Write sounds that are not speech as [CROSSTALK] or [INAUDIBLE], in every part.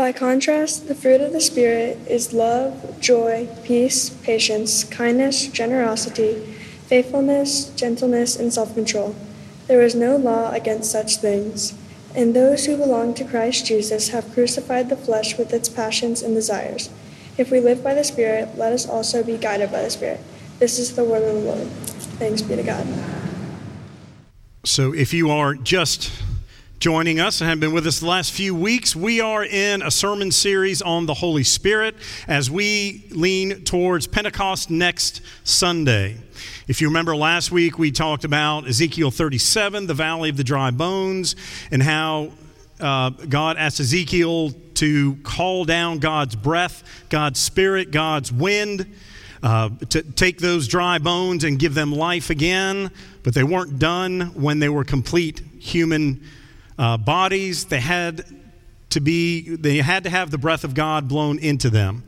By contrast, the fruit of the Spirit is love, joy, peace, patience, kindness, generosity, faithfulness, gentleness, and self control. There is no law against such things. And those who belong to Christ Jesus have crucified the flesh with its passions and desires. If we live by the Spirit, let us also be guided by the Spirit. This is the word of the Lord. Thanks be to God. So if you are just joining us and have been with us the last few weeks. We are in a sermon series on the Holy Spirit as we lean towards Pentecost next Sunday. If you remember last week, we talked about Ezekiel 37, the valley of the dry bones, and how uh, God asked Ezekiel to call down God's breath, God's spirit, God's wind. Uh, to take those dry bones and give them life again, but they weren't done when they were complete human uh, bodies. They had to be, they had to have the breath of God blown into them.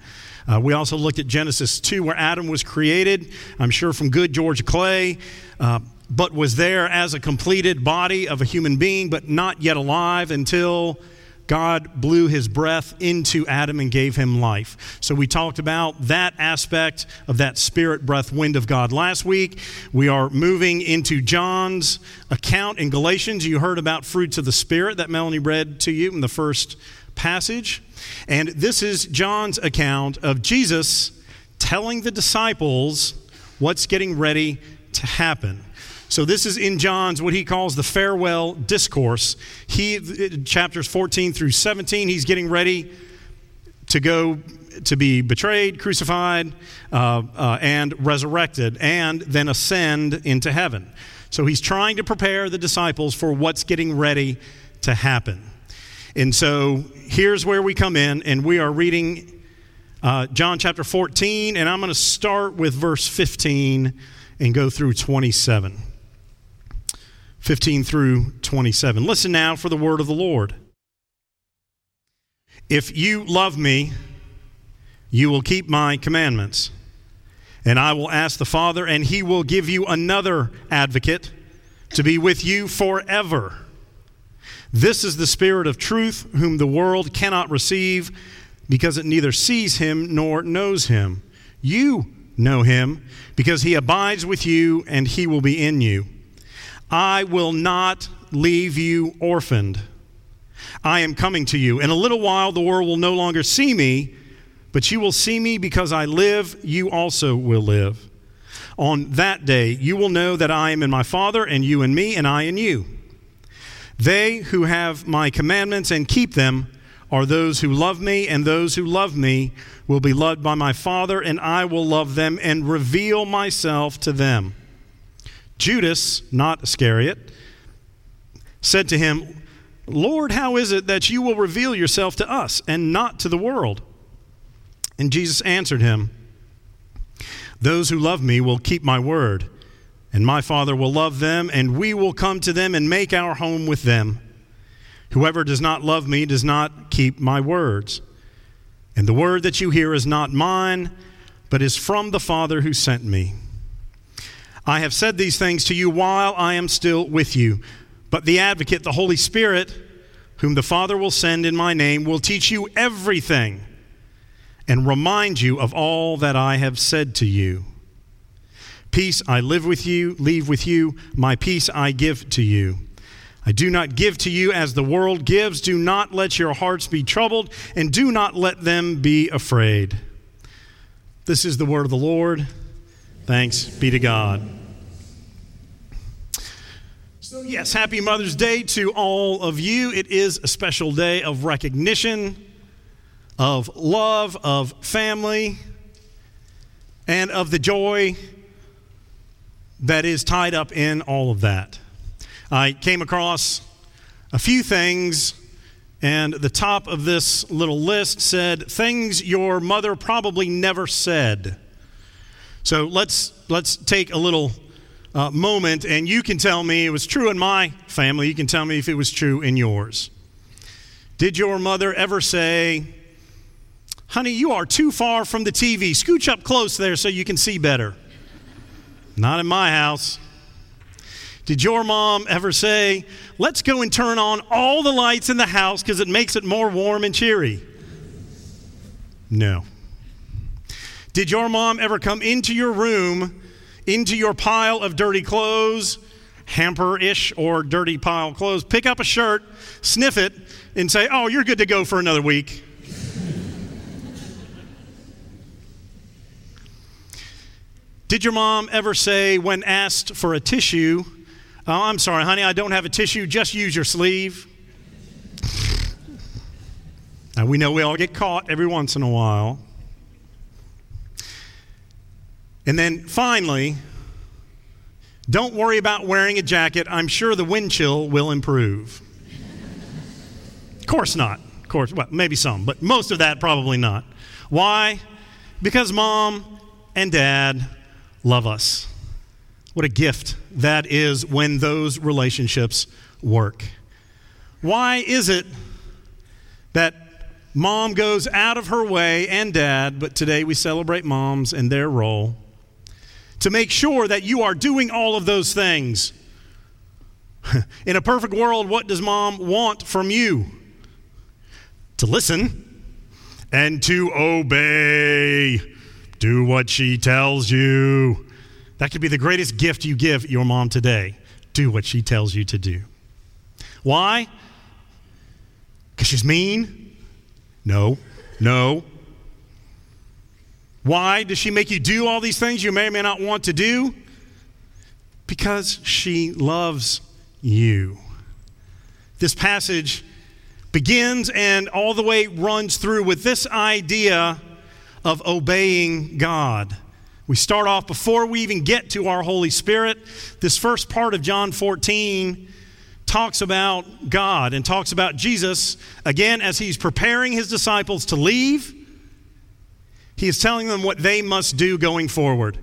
Uh, we also looked at Genesis 2, where Adam was created, I'm sure from good Georgia clay, uh, but was there as a completed body of a human being, but not yet alive until God blew his breath into Adam and gave him life. So we talked about that aspect of that spirit breath wind of God last week. We are moving into John's account in Galatians. You heard about fruits of the Spirit that Melanie read to you in the first passage. And this is John's account of Jesus telling the disciples what's getting ready to happen. So this is in John's what he calls the farewell discourse. He chapters 14 through 17, he's getting ready to go to be betrayed, crucified, uh, uh, and resurrected, and then ascend into heaven. So he's trying to prepare the disciples for what's getting ready to happen. And so here's where we come in, and we are reading uh, John chapter 14, and I'm going to start with verse 15 and go through 27. 15 through 27. Listen now for the word of the Lord. If you love me, you will keep my commandments. And I will ask the Father, and he will give you another advocate to be with you forever. This is the Spirit of truth, whom the world cannot receive because it neither sees him nor knows him. You know him because he abides with you and he will be in you. I will not leave you orphaned. I am coming to you. In a little while, the world will no longer see me, but you will see me because I live, you also will live. On that day, you will know that I am in my Father, and you in me, and I in you. They who have my commandments and keep them are those who love me, and those who love me will be loved by my Father, and I will love them and reveal myself to them. Judas, not Iscariot, said to him, Lord, how is it that you will reveal yourself to us and not to the world? And Jesus answered him, Those who love me will keep my word, and my Father will love them, and we will come to them and make our home with them. Whoever does not love me does not keep my words. And the word that you hear is not mine, but is from the Father who sent me. I have said these things to you while I am still with you. But the advocate, the Holy Spirit, whom the Father will send in my name, will teach you everything and remind you of all that I have said to you. Peace I live with you, leave with you, my peace I give to you. I do not give to you as the world gives. Do not let your hearts be troubled, and do not let them be afraid. This is the word of the Lord. Thanks be to God. So, yes, happy Mother's Day to all of you. It is a special day of recognition of love, of family, and of the joy that is tied up in all of that. I came across a few things, and the top of this little list said things your mother probably never said. So let's let's take a little uh, moment, and you can tell me it was true in my family. You can tell me if it was true in yours. Did your mother ever say, Honey, you are too far from the TV. Scooch up close there so you can see better? Not in my house. Did your mom ever say, Let's go and turn on all the lights in the house because it makes it more warm and cheery? No. Did your mom ever come into your room, into your pile of dirty clothes, hamper ish or dirty pile clothes, pick up a shirt, sniff it, and say, Oh, you're good to go for another week? Did your mom ever say, when asked for a tissue, Oh, I'm sorry, honey, I don't have a tissue, just use your sleeve? Now, we know we all get caught every once in a while. And then finally, don't worry about wearing a jacket. I'm sure the wind chill will improve. of course not. Of course, well, maybe some, but most of that probably not. Why? Because mom and dad love us. What a gift that is when those relationships work. Why is it that mom goes out of her way and dad, but today we celebrate moms and their role, to make sure that you are doing all of those things? [LAUGHS] In a perfect world, what does mom want from you? To listen and to obey. Do what she tells you. That could be the greatest gift you give your mom today. Do what she tells you to do. Why? Because she's mean? No, no. Why does she make you do all these things you may or may not want to do? Because she loves you. This passage begins and all the way runs through with this idea of obeying God. We start off before we even get to our Holy Spirit. This first part of John 14 talks about God and talks about Jesus again as he's preparing his disciples to leave. He is telling them what they must do going forward.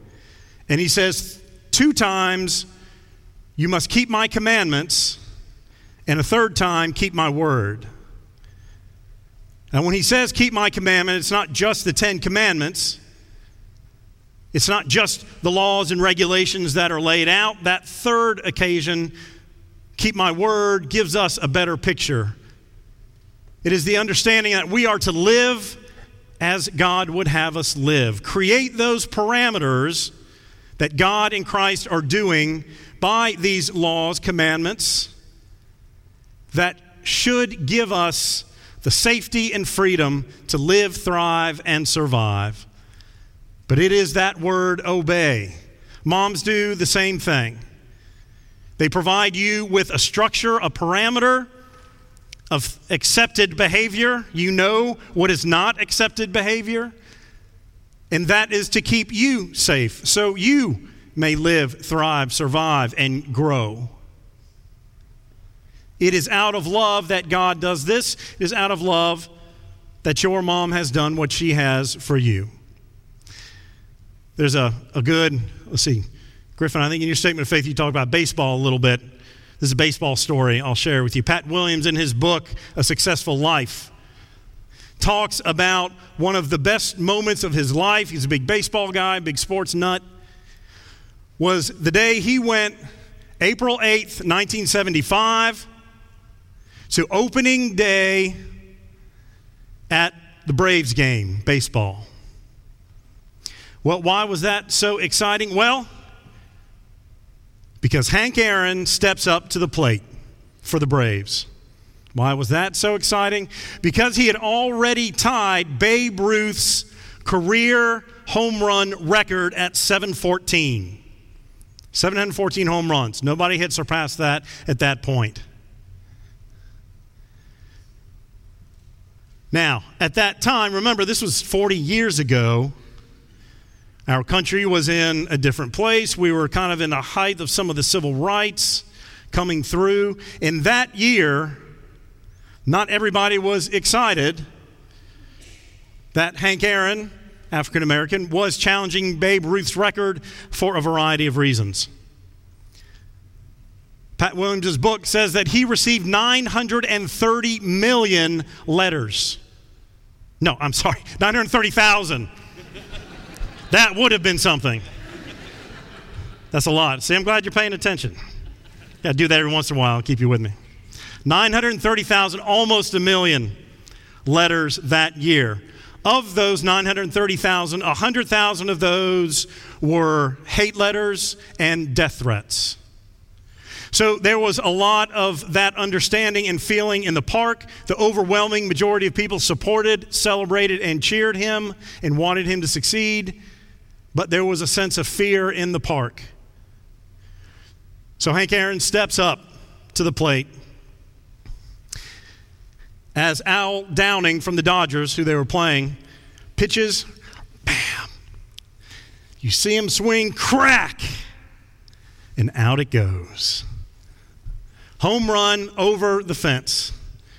And he says two times, You must keep my commandments, and a third time, keep my word. And when he says keep my commandment, it's not just the Ten Commandments. It's not just the laws and regulations that are laid out. That third occasion, keep my word, gives us a better picture. It is the understanding that we are to live as God would have us live. Create those parameters that God and Christ are doing by these laws, commandments, that should give us the safety and freedom to live, thrive, and survive. But it is that word obey. Moms do the same thing. They provide you with a structure, a parameter of accepted behavior. You know what is not accepted behavior. And that is to keep you safe so you may live, thrive, survive, and grow. It is out of love that God does this. It is out of love that your mom has done what she has for you. There's a, a good, let's see, Griffin, I think in your statement of faith you talked about baseball a little bit. This is a baseball story I'll share with you. Pat Williams, in his book, A Successful Life, talks about one of the best moments of his life. He's a big baseball guy, big sports nut. Was the day he went, April 8th, 1975 to opening day at the Braves game, baseball. Well, why was that so exciting? Well, because Hank Aaron steps up to the plate for the Braves. Why was that so exciting? Because he had already tied Babe Ruth's career home run record at 714. 714 home runs. Nobody had surpassed that at that point. Now, at that time, remember, this was 40 years ago. Our country was in a different place. We were kind of in the height of some of the civil rights coming through. In that year, not everybody was excited that Hank Aaron, African American, was challenging Babe Ruth's record for a variety of reasons. Pat Williams' book says that he received 930 million letters. No, I'm sorry, 930,000. That would have been something. That's a lot. See, I'm glad you're paying attention. To do that every once in a while. I'll keep you with me. 930,000, almost a million letters that year. Of those 930,000, 100,000 of those were hate letters and death threats. So there was a lot of that understanding and feeling in the park. The overwhelming majority of people supported, celebrated, and cheered him and wanted him to succeed. But there was a sense of fear in the park. So Hank Aaron steps up to the plate as Al Downing from the Dodgers, who they were playing, pitches, bam. You see him swing, crack, and out it goes. Home run over the fence.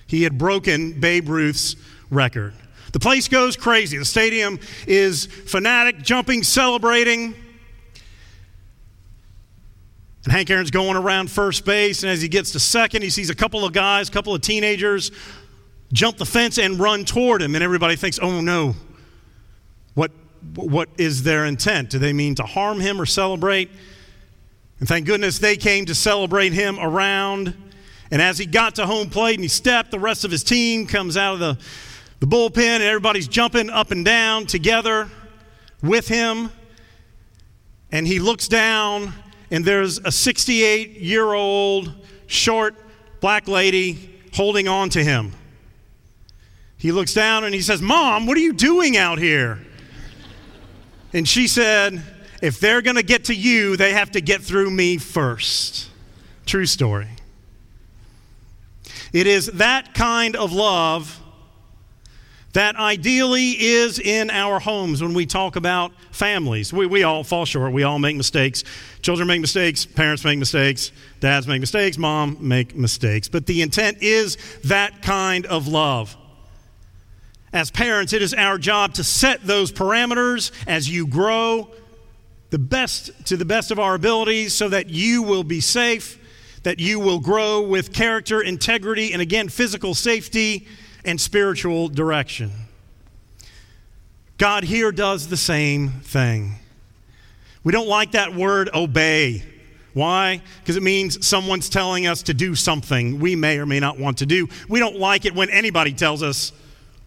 He had broken Babe Ruth's record. The place goes crazy. The stadium is fanatic, jumping, celebrating. And Hank Aaron's going around first base, and as he gets to second, he sees a couple of guys, a couple of teenagers jump the fence and run toward him. And everybody thinks, oh no, what, what is their intent? Do they mean to harm him or celebrate? And thank goodness they came to celebrate him around. And as he got to home plate and he stepped, the rest of his team comes out of the, the bullpen and everybody's jumping up and down together with him. And he looks down, and there's a 68 year old, short black lady holding on to him. He looks down and he says, Mom, what are you doing out here? And she said, if they're going to get to you, they have to get through me first. True story. It is that kind of love that ideally is in our homes when we talk about families. We, we all fall short. We all make mistakes. Children make mistakes. Parents make mistakes. Dads make mistakes. Mom make mistakes. But the intent is that kind of love. As parents, it is our job to set those parameters as you grow the best to the best of our abilities so that you will be safe, that you will grow with character, integrity, and again, physical safety and spiritual direction. God here does the same thing. We don't like that word obey. Why? Because it means someone's telling us to do something we may or may not want to do. We don't like it when anybody tells us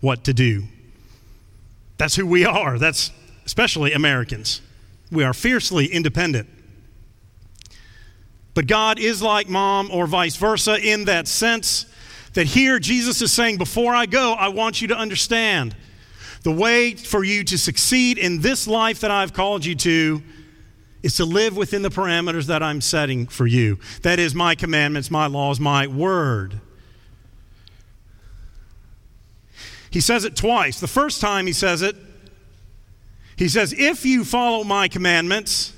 what to do. That's who we are. That's especially Americans. We are fiercely independent. But God is like mom or vice versa in that sense that here Jesus is saying, Before I go, I want you to understand the way for you to succeed in this life that I've called you to is to live within the parameters that I'm setting for you. That is my commandments, my laws, my word. He says it twice. The first time he says it, he says, If you follow my commandments,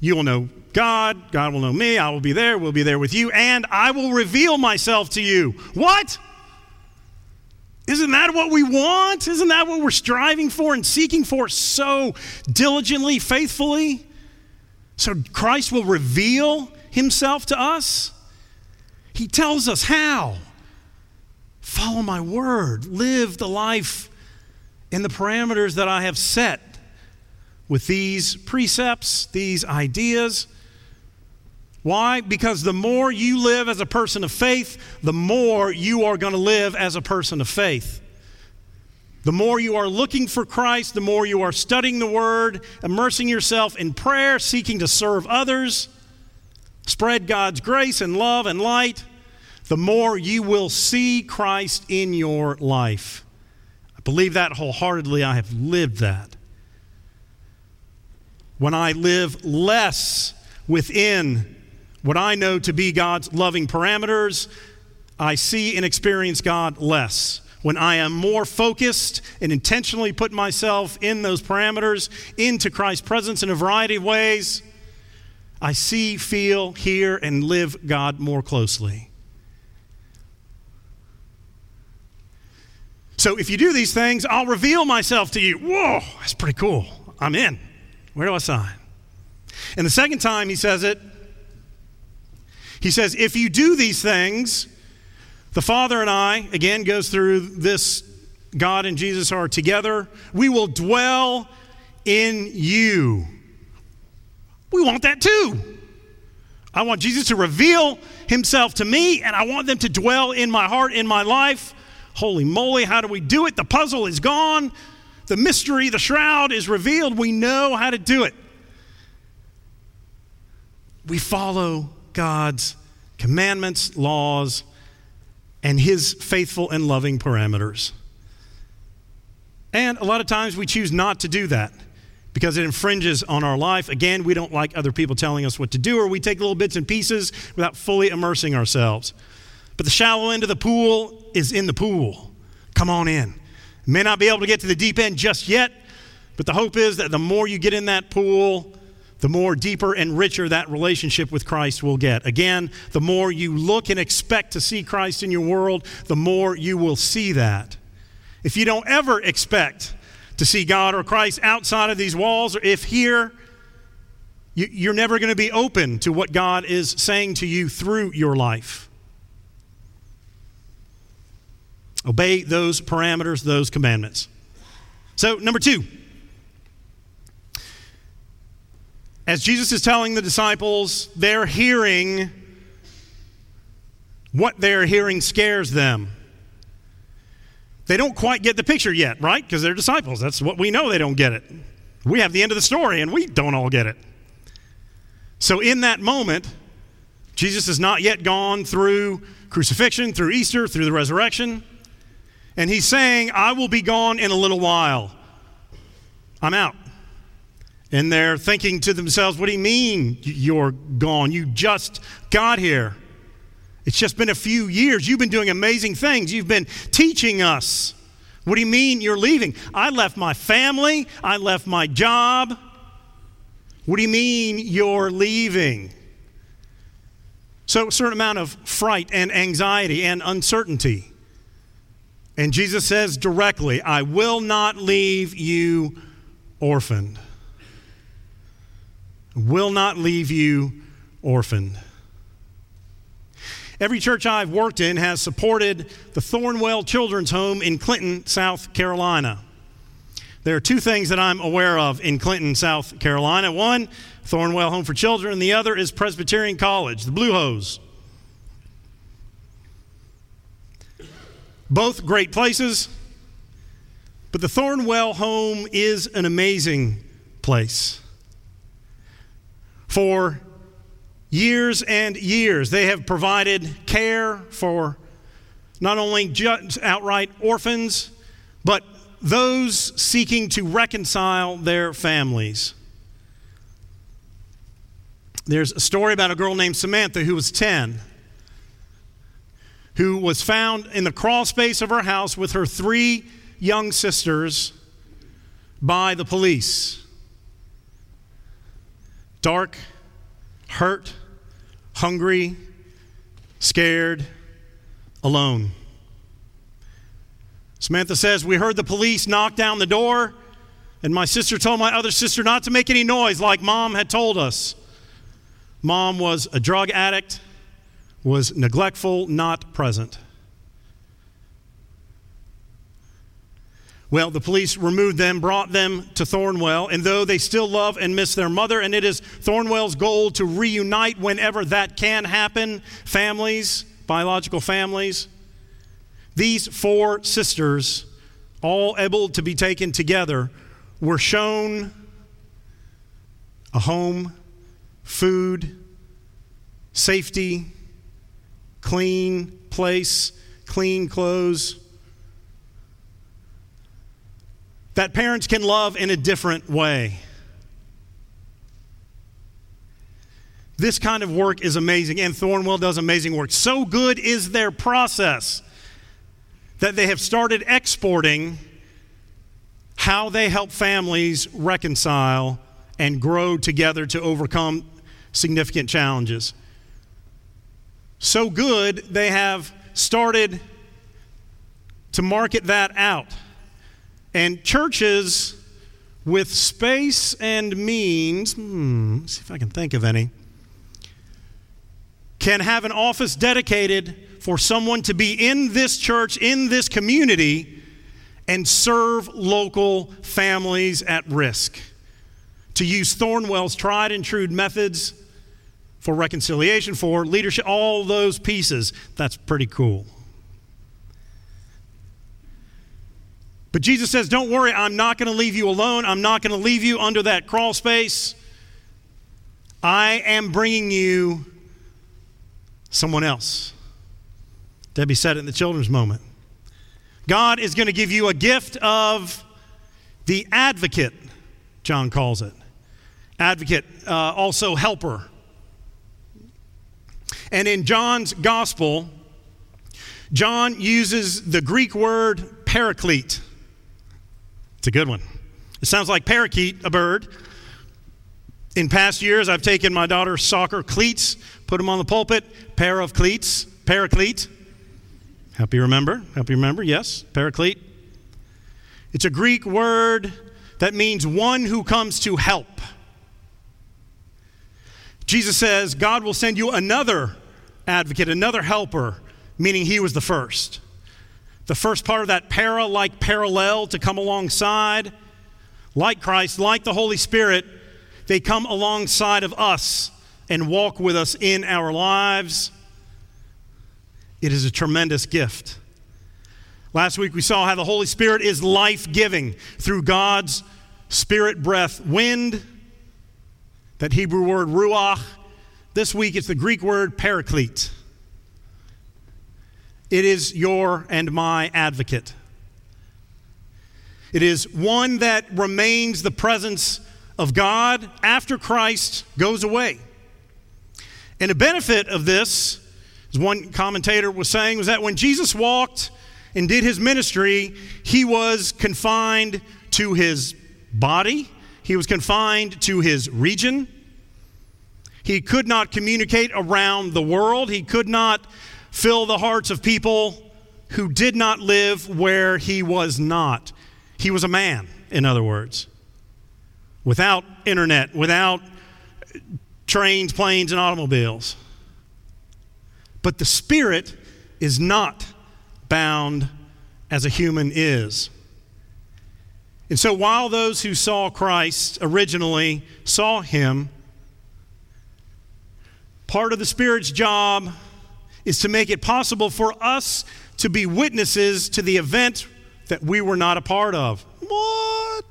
you will know God, God will know me, I will be there, we'll be there with you, and I will reveal myself to you. What? Isn't that what we want? Isn't that what we're striving for and seeking for so diligently, faithfully? So Christ will reveal himself to us. He tells us how. Follow my word. Live the life in the parameters that I have set with these precepts, these ideas. Why? Because the more you live as a person of faith, the more you are going to live as a person of faith. The more you are looking for Christ, the more you are studying the Word, immersing yourself in prayer, seeking to serve others, spread God's grace and love and light, the more you will see Christ in your life. I believe that wholeheartedly. I have lived that. When I live less within what I know to be God's loving parameters, I see and experience God less. when I am more focused and intentionally put myself in those parameters into Christ's presence in a variety of ways, I see, feel, hear, and live God more closely. So if you do these things, I'll reveal myself to you. Whoa, that's pretty cool. I'm in. Where do I sign? And the second time he says it, he says, If you do these things, the Father and I, again, goes through this God and Jesus are together. We will dwell in you. We want that too. I want Jesus to reveal himself to me, and I want them to dwell in my heart, in my life. Holy moly, how do we do it? The puzzle is gone. The mystery, the shroud is revealed. We know how to do it. We follow God's commandments, laws, and His faithful and loving parameters. And a lot of times we choose not to do that because it infringes on our life. Again, we don't like other people telling us what to do, or we take little bits and pieces without fully immersing ourselves. But the shallow end of the pool is in the pool. Come on in. May not be able to get to the deep end just yet, but the hope is that the more you get in that pool, the more deeper and richer that relationship with Christ will get. Again, the more you look and expect to see Christ in your world, the more you will see that. If you don't ever expect to see God or Christ outside of these walls, or if here, you're never going to be open to what God is saying to you through your life. Obey those parameters, those commandments. So, number two, as Jesus is telling the disciples, they're hearing what they're hearing scares them. They don't quite get the picture yet, right? Because they're disciples. That's what we know they don't get it. We have the end of the story and we don't all get it. So, in that moment, Jesus has not yet gone through crucifixion, through Easter, through the resurrection. And he's saying, I will be gone in a little while. I'm out. And they're thinking to themselves, What do you mean you're gone? You just got here. It's just been a few years. You've been doing amazing things. You've been teaching us. What do you mean you're leaving? I left my family. I left my job. What do you mean you're leaving? So, a certain amount of fright and anxiety and uncertainty. And Jesus says directly, I will not leave you orphaned will not leave you orphaned. Every church I've worked in has supported the Thornwell Children's Home in Clinton, South Carolina. There are two things that I'm aware of in Clinton, South Carolina. One, Thornwell Home for Children, and the other is Presbyterian College, the Blue Hose. Both great places, but the Thornwell Home is an amazing place for years and years. They have provided care for not only just outright orphans, but those seeking to reconcile their families. There's a story about a girl named Samantha who was 10, who was found in the crawl space of her house with her three young sisters by the police dark, hurt, hungry, scared, alone. Samantha says, We heard the police knock down the door, and my sister told my other sister not to make any noise like mom had told us. Mom was a drug addict, was neglectful, not present. Well, the police removed them, brought them to Thornwell, and though they still love and miss their mother, and it is Thornwell's goal to reunite whenever that can happen, families, biological families, these four sisters, all able to be taken together, were shown a home, food, safety, clean place, clean clothes that parents can love in a different way. This kind of work is amazing, and Thornwell does amazing work. So good is their process that they have started exporting how they help families reconcile and grow together to overcome significant challenges. So good, they have started to market that out. And churches with space and means, hmm, see if I can think of any, can have an office dedicated for someone to be in this church, in this community, and serve local families at risk. To use Thornwell's tried and true methods for reconciliation, for leadership, all those pieces. That's pretty cool. But Jesus says, Don't worry, I'm not going to leave you alone. I'm not going to leave you under that crawl space. I am bringing you someone else. Debbie said it in the children's moment. God is going to give you a gift of the advocate, John calls it. Advocate, uh, also helper. And in John's gospel, John uses the Greek word paraclete. It's a good one. It sounds like parakeet, a bird. In past years, I've taken my daughter's soccer cleats, put them on the pulpit, pair of cleats, paraclete. Help you remember? Help you remember? Yes, paraclete. It's a Greek word that means one who comes to help. Jesus says God will send you another advocate, another helper, meaning he was the first. The first part of that para, like parallel, to come alongside, like Christ, like the Holy Spirit, they come alongside of us and walk with us in our lives. It is a tremendous gift. Last week we saw how the Holy Spirit is life giving through God's spirit breath, wind, that Hebrew word ruach. This week it's the Greek word paraclete. It is your and my advocate. It is one that remains the presence of God after Christ goes away. And a benefit of this, as one commentator was saying, was that when Jesus walked and did his ministry, he was confined to his body, he was confined to his region. He could not communicate around the world. He could not fill the hearts of people who did not live where he was not. He was a man, in other words, without internet, without trains, planes, and automobiles. But the Spirit is not bound as a human is. And so while those who saw Christ originally saw him, part of the Spirit's job is to make it possible for us to be witnesses to the event that we were not a part of. What?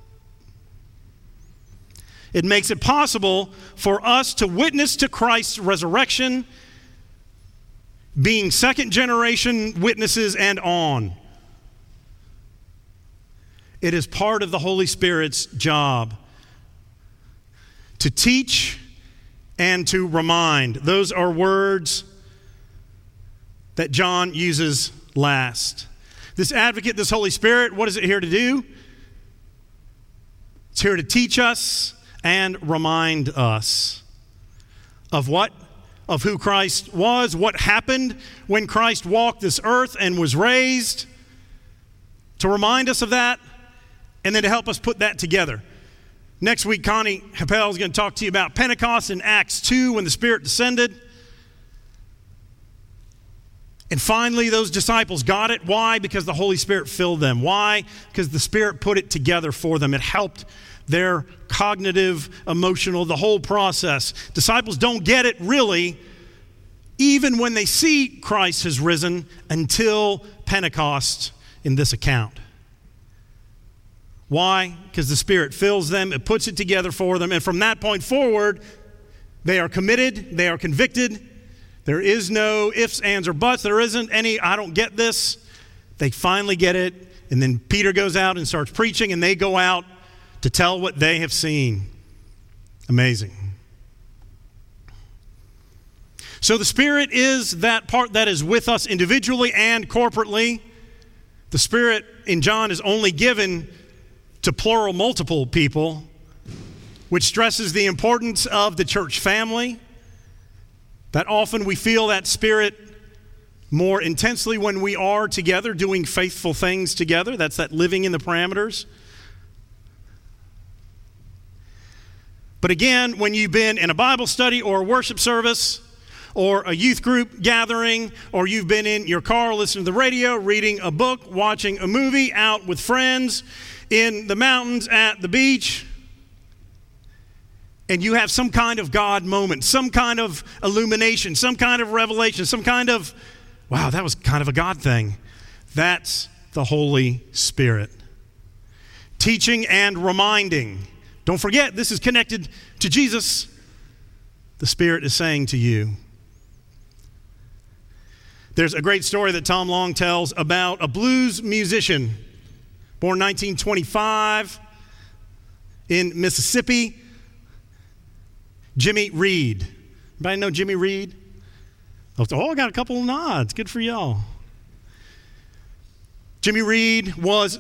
It makes it possible for us to witness to Christ's resurrection, being second generation witnesses and on. It is part of the Holy Spirit's job to teach and to remind. Those are words that John uses last. This advocate, this Holy Spirit, what is it here to do? It's here to teach us and remind us of what? Of who Christ was, what happened when Christ walked this earth and was raised, to remind us of that, and then to help us put that together. Next week, Connie Happel is going to talk to you about Pentecost in Acts 2 when the Spirit descended. And finally, those disciples got it. Why? Because the Holy Spirit filled them. Why? Because the Spirit put it together for them. It helped their cognitive, emotional, the whole process. Disciples don't get it really, even when they see Christ has risen, until Pentecost in this account. Why? Because the Spirit fills them, it puts it together for them, and from that point forward, they are committed, they are convicted, there is no ifs, ands, or buts. There isn't any, I don't get this. They finally get it. And then Peter goes out and starts preaching, and they go out to tell what they have seen. Amazing. So the Spirit is that part that is with us individually and corporately. The Spirit in John is only given to plural, multiple people, which stresses the importance of the church family. That often we feel that Spirit more intensely when we are together doing faithful things together. That's that living in the parameters. But again, when you've been in a Bible study or a worship service or a youth group gathering, or you've been in your car listening to the radio, reading a book, watching a movie, out with friends, in the mountains, at the beach, and you have some kind of God moment, some kind of illumination, some kind of revelation, some kind of, wow, that was kind of a God thing. That's the Holy Spirit. Teaching and reminding. Don't forget, this is connected to Jesus. The Spirit is saying to you. There's a great story that Tom Long tells about a blues musician born 1925 in Mississippi Jimmy Reed. Anybody know Jimmy Reed? Oh, I got a couple of nods. Good for y'all. Jimmy Reed was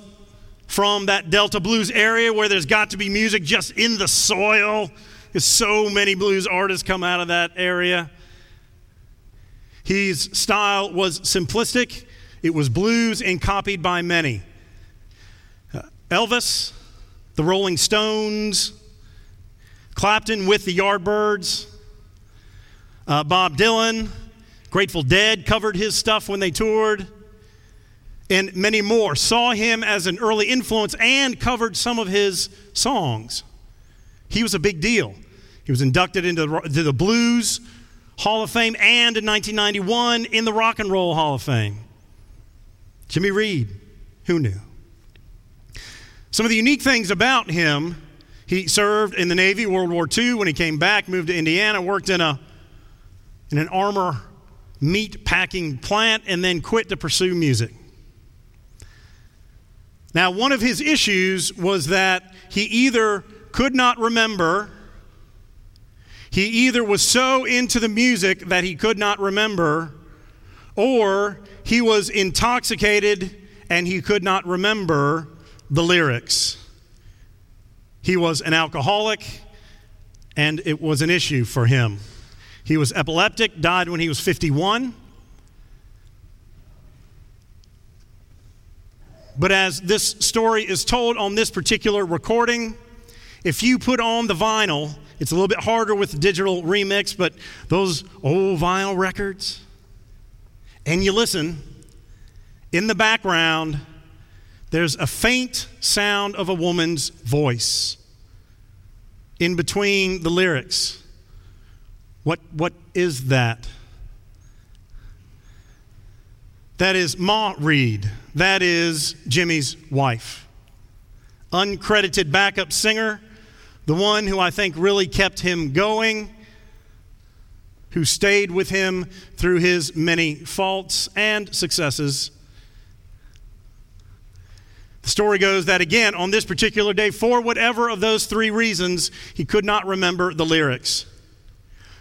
from that Delta blues area where there's got to be music just in the soil. Because so many blues artists come out of that area. His style was simplistic, it was blues and copied by many. Elvis, the Rolling Stones, Clapton with the Yardbirds. Uh, Bob Dylan, Grateful Dead covered his stuff when they toured. And many more saw him as an early influence and covered some of his songs. He was a big deal. He was inducted into the, the Blues Hall of Fame and in 1991 in the Rock and Roll Hall of Fame. Jimmy Reed, who knew? Some of the unique things about him he served in the Navy, World War II. When he came back, moved to Indiana, worked in, a, in an Armour meat packing plant, and then quit to pursue music. Now, one of his issues was that he either could not remember, he either was so into the music that he could not remember, or he was intoxicated and he could not remember the lyrics. He was an alcoholic, and it was an issue for him. He was epileptic, died when he was 51. But as this story is told on this particular recording, if you put on the vinyl, it's a little bit harder with digital remix, but those old vinyl records, and you listen, in the background, there's a faint sound of a woman's voice in between the lyrics. What, what is that? That is Ma Reed. That is Jimmy's wife. Uncredited backup singer, the one who I think really kept him going, who stayed with him through his many faults and successes. The story goes that again, on this particular day, for whatever of those three reasons, he could not remember the lyrics.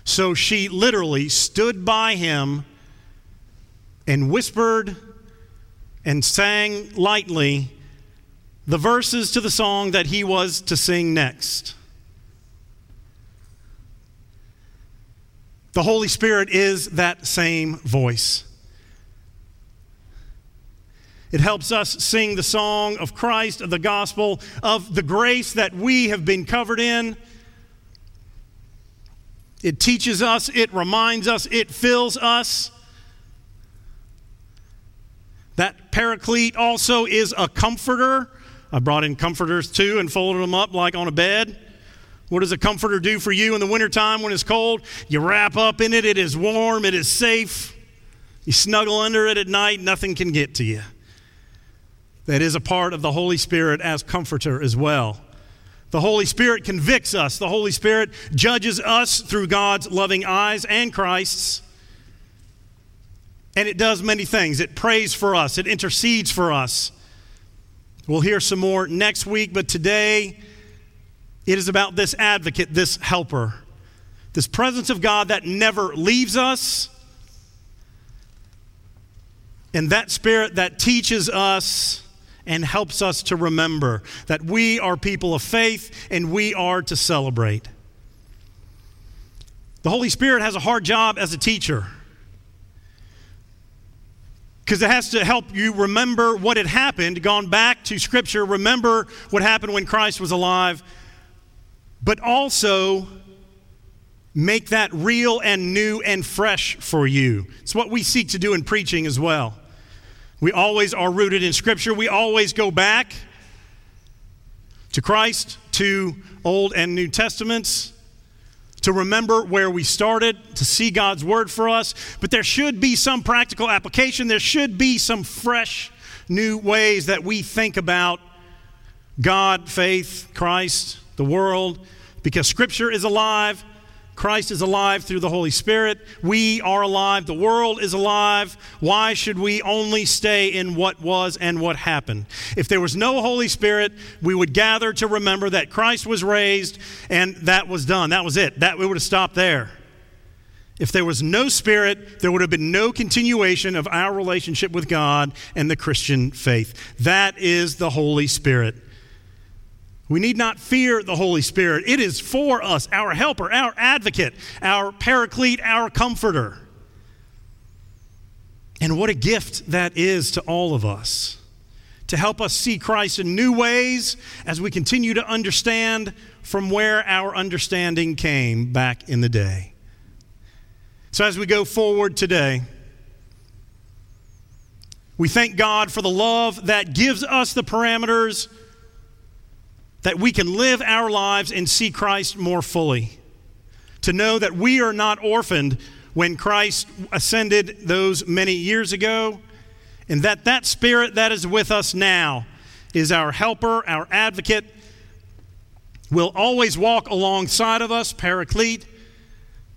So she literally stood by him and whispered and sang lightly the verses to the song that he was to sing next. The Holy Spirit is that same voice. It helps us sing the song of Christ, of the gospel, of the grace that we have been covered in. It teaches us, it reminds us, it fills us. That paraclete also is a comforter. I brought in comforters too and folded them up like on a bed. What does a comforter do for you in the wintertime when it's cold? You wrap up in it, it is warm, it is safe. You snuggle under it at night, nothing can get to you that is a part of the Holy Spirit as comforter as well. The Holy Spirit convicts us. The Holy Spirit judges us through God's loving eyes and Christ's. And it does many things. It prays for us, it intercedes for us. We'll hear some more next week, but today it is about this advocate, this helper, this presence of God that never leaves us and that Spirit that teaches us and helps us to remember that we are people of faith and we are to celebrate. The Holy Spirit has a hard job as a teacher because it has to help you remember what had happened, gone back to Scripture, remember what happened when Christ was alive, but also make that real and new and fresh for you. It's what we seek to do in preaching as well. We always are rooted in Scripture. We always go back to Christ, to Old and New Testaments, to remember where we started, to see God's Word for us. But there should be some practical application. There should be some fresh, new ways that we think about God, faith, Christ, the world, because Scripture is alive Christ is alive through the Holy Spirit. We are alive. The world is alive. Why should we only stay in what was and what happened? If there was no Holy Spirit, we would gather to remember that Christ was raised and that was done. That was it. That we would have stopped there. If there was no Spirit, there would have been no continuation of our relationship with God and the Christian faith. That is the Holy Spirit. We need not fear the Holy Spirit. It is for us, our helper, our advocate, our paraclete, our comforter. And what a gift that is to all of us to help us see Christ in new ways as we continue to understand from where our understanding came back in the day. So, as we go forward today, we thank God for the love that gives us the parameters that we can live our lives and see Christ more fully. To know that we are not orphaned when Christ ascended those many years ago, and that that spirit that is with us now is our helper, our advocate, will always walk alongside of us, paraclete,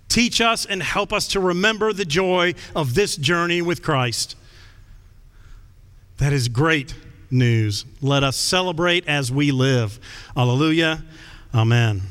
teach us and help us to remember the joy of this journey with Christ. That is great news. Let us celebrate as we live. Alleluia. Amen.